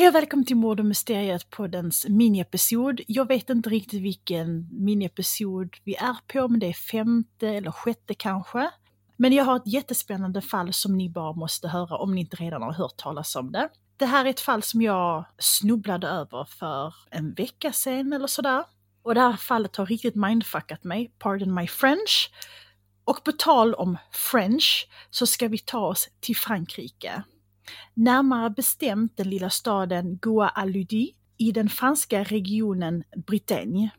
Hej och välkommen till Mord och Mysteriet poddens miniepisod. Jag vet inte riktigt vilken miniepisod vi är på, men det är femte eller sjätte kanske. Men jag har ett jättespännande fall som ni bara måste höra om ni inte redan har hört talas om det. Det här är ett fall som jag snubblade över för en vecka sedan eller sådär. Och det här fallet har riktigt mindfuckat mig, pardon my French. Och på tal om French så ska vi ta oss till Frankrike. Närmare bestämt den lilla staden Goa-Aludi i den franska regionen Bretagne.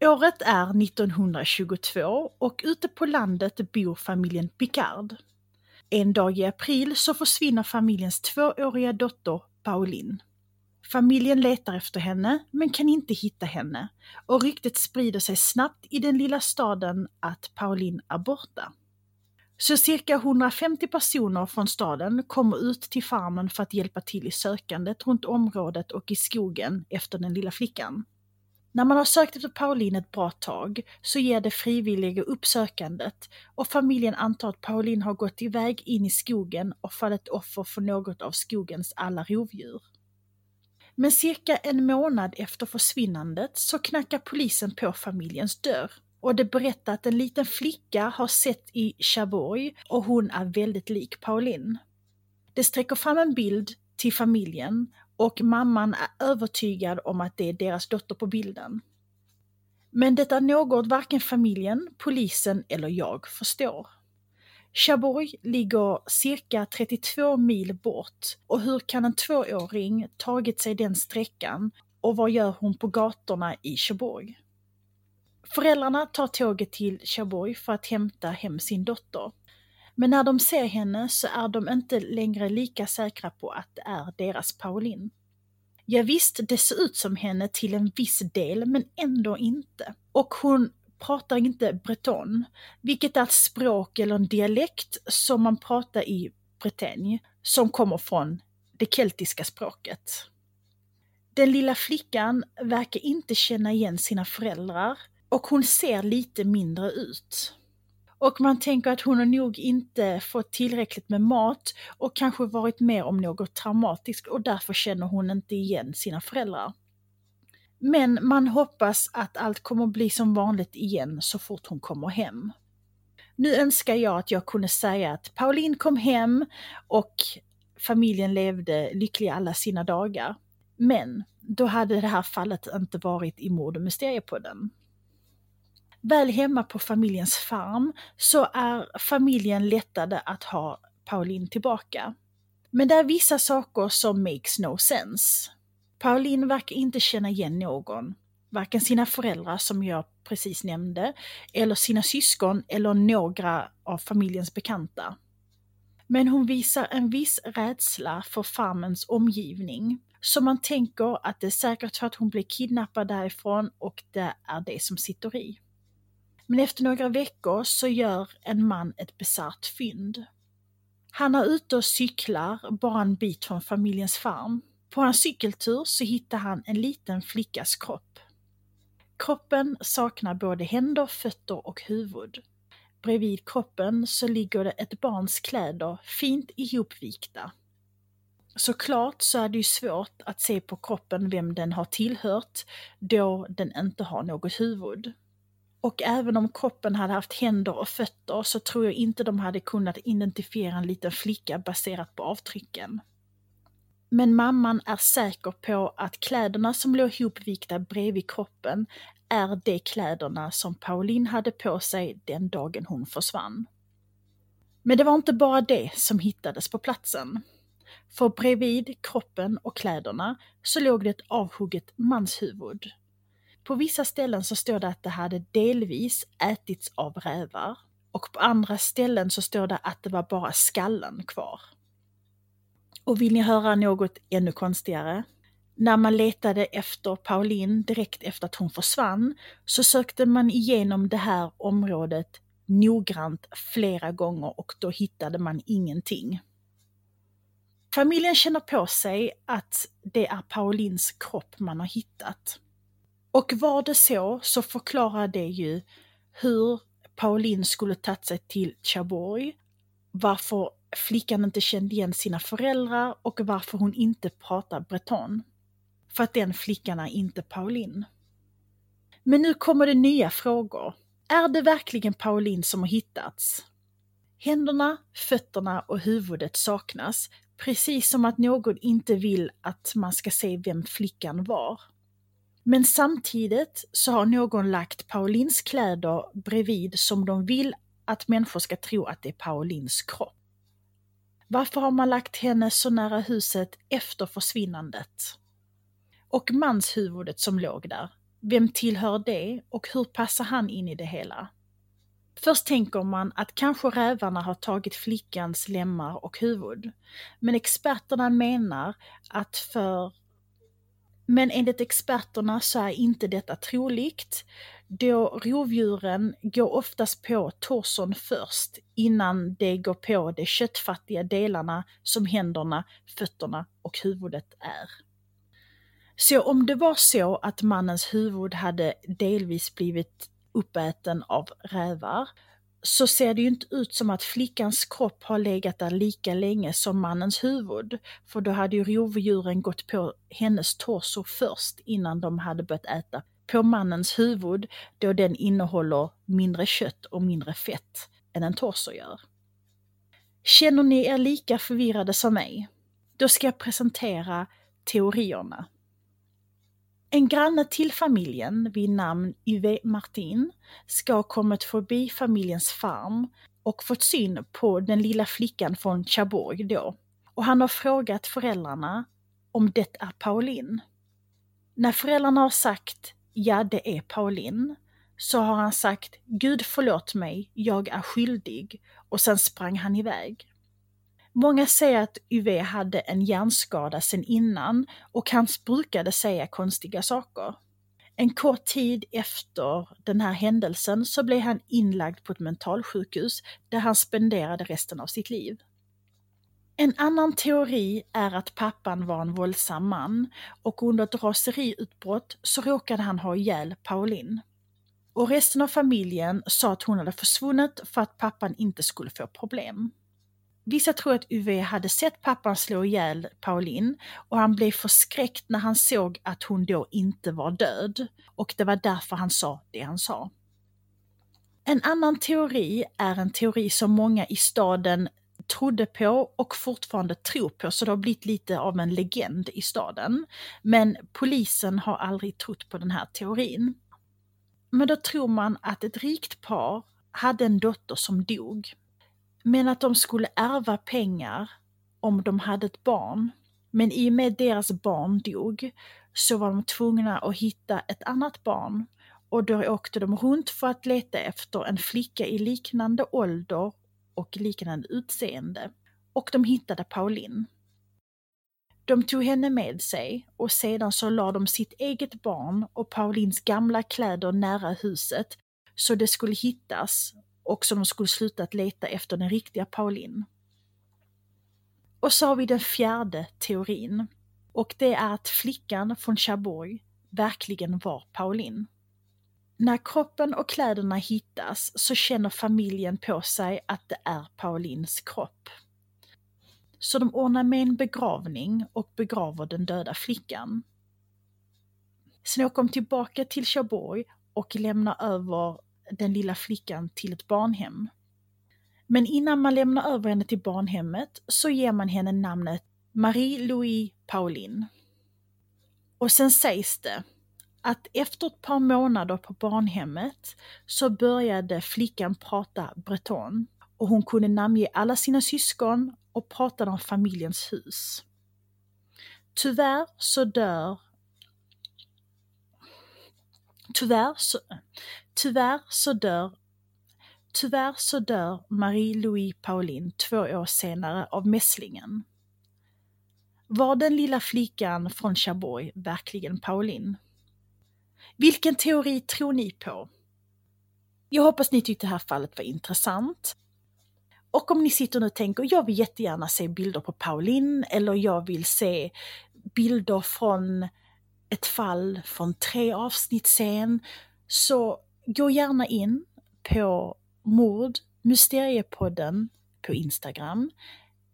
Året är 1922 och ute på landet bor familjen Picard. En dag i april så försvinner familjens tvååriga dotter Pauline. Familjen letar efter henne men kan inte hitta henne och ryktet sprider sig snabbt i den lilla staden att Pauline är borta. Så cirka 150 personer från staden kommer ut till farmen för att hjälpa till i sökandet runt området och i skogen efter den lilla flickan. När man har sökt efter Pauline ett bra tag så ger det frivilliga upp sökandet och familjen antar att Pauline har gått iväg in i skogen och fallit offer för något av skogens alla rovdjur. Men cirka en månad efter försvinnandet så knackar polisen på familjens dörr och det berättar att en liten flicka har sett i Chaboy och hon är väldigt lik Pauline. Det sträcker fram en bild till familjen och mamman är övertygad om att det är deras dotter på bilden. Men det är något varken familjen, polisen eller jag förstår. Chaboy ligger cirka 32 mil bort och hur kan en tvååring tagit sig den sträckan och vad gör hon på gatorna i Chaboy? Föräldrarna tar tåget till Chaboy för att hämta hem sin dotter. Men när de ser henne så är de inte längre lika säkra på att det är deras Pauline. Ja, visst, det ser ut som henne till en viss del, men ändå inte. Och hon pratar inte breton, vilket är ett språk eller en dialekt som man pratar i Bretagne, som kommer från det keltiska språket. Den lilla flickan verkar inte känna igen sina föräldrar och hon ser lite mindre ut. Och man tänker att hon har nog inte fått tillräckligt med mat och kanske varit med om något traumatiskt och därför känner hon inte igen sina föräldrar. Men man hoppas att allt kommer bli som vanligt igen så fort hon kommer hem. Nu önskar jag att jag kunde säga att Pauline kom hem och familjen levde lyckliga alla sina dagar. Men då hade det här fallet inte varit i Mord och Mysteriepodden. Väl hemma på familjens farm så är familjen lättade att ha Pauline tillbaka. Men det är vissa saker som makes no sense. Pauline verkar inte känna igen någon, varken sina föräldrar som jag precis nämnde, eller sina syskon eller några av familjens bekanta. Men hon visar en viss rädsla för farmens omgivning. Så man tänker att det är säkert för att hon blev kidnappad därifrån och det är det som sitter i. Men efter några veckor så gör en man ett bisarrt fynd. Han är ute och cyklar bara en bit från familjens farm. På hans cykeltur så hittar han en liten flickas kropp. Kroppen saknar både händer, fötter och huvud. Bredvid kroppen så ligger det ett barns kläder fint ihopvikta. Såklart så är det ju svårt att se på kroppen vem den har tillhört då den inte har något huvud. Och även om kroppen hade haft händer och fötter så tror jag inte de hade kunnat identifiera en liten flicka baserat på avtrycken. Men mamman är säker på att kläderna som låg ihopvikta bredvid kroppen är de kläderna som Pauline hade på sig den dagen hon försvann. Men det var inte bara det som hittades på platsen. För bredvid kroppen och kläderna så låg det ett avhugget manshuvud på vissa ställen så står det att det hade delvis ätits av rävar och på andra ställen så står det att det var bara skallen kvar. Och vill ni höra något ännu konstigare? När man letade efter Pauline direkt efter att hon försvann så sökte man igenom det här området noggrant flera gånger och då hittade man ingenting. Familjen känner på sig att det är Paulins kropp man har hittat. Och var det så, så förklarar det ju hur Pauline skulle tagit sig till Chaborg, varför flickan inte kände igen sina föräldrar och varför hon inte pratar breton. För att den flickan är inte Pauline. Men nu kommer det nya frågor. Är det verkligen Pauline som har hittats? Händerna, fötterna och huvudet saknas, precis som att någon inte vill att man ska se vem flickan var. Men samtidigt så har någon lagt Paulins kläder bredvid som de vill att människor ska tro att det är Paulins kropp. Varför har man lagt henne så nära huset efter försvinnandet? Och manshuvudet som låg där, vem tillhör det och hur passar han in i det hela? Först tänker man att kanske rävarna har tagit flickans lemmar och huvud. Men experterna menar att för men enligt experterna så är inte detta troligt, då rovdjuren går oftast på torson först innan de går på de köttfattiga delarna som händerna, fötterna och huvudet är. Så om det var så att mannens huvud hade delvis blivit uppäten av rävar så ser det ju inte ut som att flickans kropp har legat där lika länge som mannens huvud. För då hade ju rovdjuren gått på hennes torso först innan de hade börjat äta på mannens huvud då den innehåller mindre kött och mindre fett än en torso gör. Känner ni er lika förvirrade som mig? Då ska jag presentera teorierna. En granne till familjen vid namn Yves Martin ska ha kommit förbi familjens farm och fått syn på den lilla flickan från Chaborg då. Och han har frågat föräldrarna om det är Pauline. När föräldrarna har sagt ja, det är Pauline, så har han sagt Gud förlåt mig, jag är skyldig och sen sprang han iväg. Många säger att Uwe hade en hjärnskada sen innan och han brukade säga konstiga saker. En kort tid efter den här händelsen så blev han inlagd på ett mentalsjukhus där han spenderade resten av sitt liv. En annan teori är att pappan var en våldsam man och under ett raseriutbrott så råkade han ha ihjäl Pauline. Och resten av familjen sa att hon hade försvunnit för att pappan inte skulle få problem. Vissa tror att Uwe hade sett pappan slå ihjäl Pauline och han blev förskräckt när han såg att hon då inte var död. Och det var därför han sa det han sa. En annan teori är en teori som många i staden trodde på och fortfarande tror på, så det har blivit lite av en legend i staden. Men polisen har aldrig trott på den här teorin. Men då tror man att ett rikt par hade en dotter som dog men att de skulle ärva pengar om de hade ett barn. Men i och med deras barn dog så var de tvungna att hitta ett annat barn och då åkte de runt för att leta efter en flicka i liknande ålder och liknande utseende. Och de hittade Pauline. De tog henne med sig och sedan så la de sitt eget barn och Paulins gamla kläder nära huset så det skulle hittas och så de skulle sluta att leta efter den riktiga Pauline. Och så har vi den fjärde teorin. Och det är att flickan från Chabourg verkligen var Pauline. När kroppen och kläderna hittas så känner familjen på sig att det är Paulines kropp. Så de ordnar med en begravning och begraver den döda flickan. Sen åker de tillbaka till Chabourg och lämnar över den lilla flickan till ett barnhem. Men innan man lämnar över henne till barnhemmet så ger man henne namnet Marie-Louise Pauline. Och sen sägs det att efter ett par månader på barnhemmet så började flickan prata breton och hon kunde namnge alla sina syskon och pratade om familjens hus. Tyvärr så dör Tyvärr så, tyvärr så dör Tyvärr så dör Marie-Louise Pauline två år senare av mässlingen. Var den lilla flickan från Chaboy verkligen Pauline? Vilken teori tror ni på? Jag hoppas ni tyckte det här fallet var intressant. Och om ni sitter nu och tänker, jag vill jättegärna se bilder på Pauline eller jag vill se bilder från ett fall från tre avsnitt sen, så gå gärna in på mord mysteriepodden på Instagram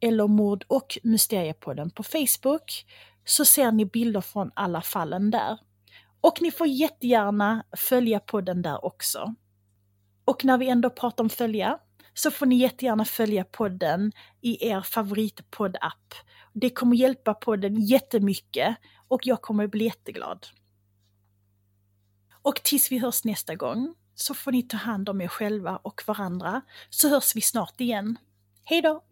eller Mord och Mysteriepodden på Facebook så ser ni bilder från alla fallen där. Och ni får jättegärna följa podden där också. Och när vi ändå pratar om följa så får ni jättegärna följa podden i er favoritpoddapp. Det kommer hjälpa podden jättemycket och jag kommer bli jätteglad. Och tills vi hörs nästa gång så får ni ta hand om er själva och varandra så hörs vi snart igen. Hej då!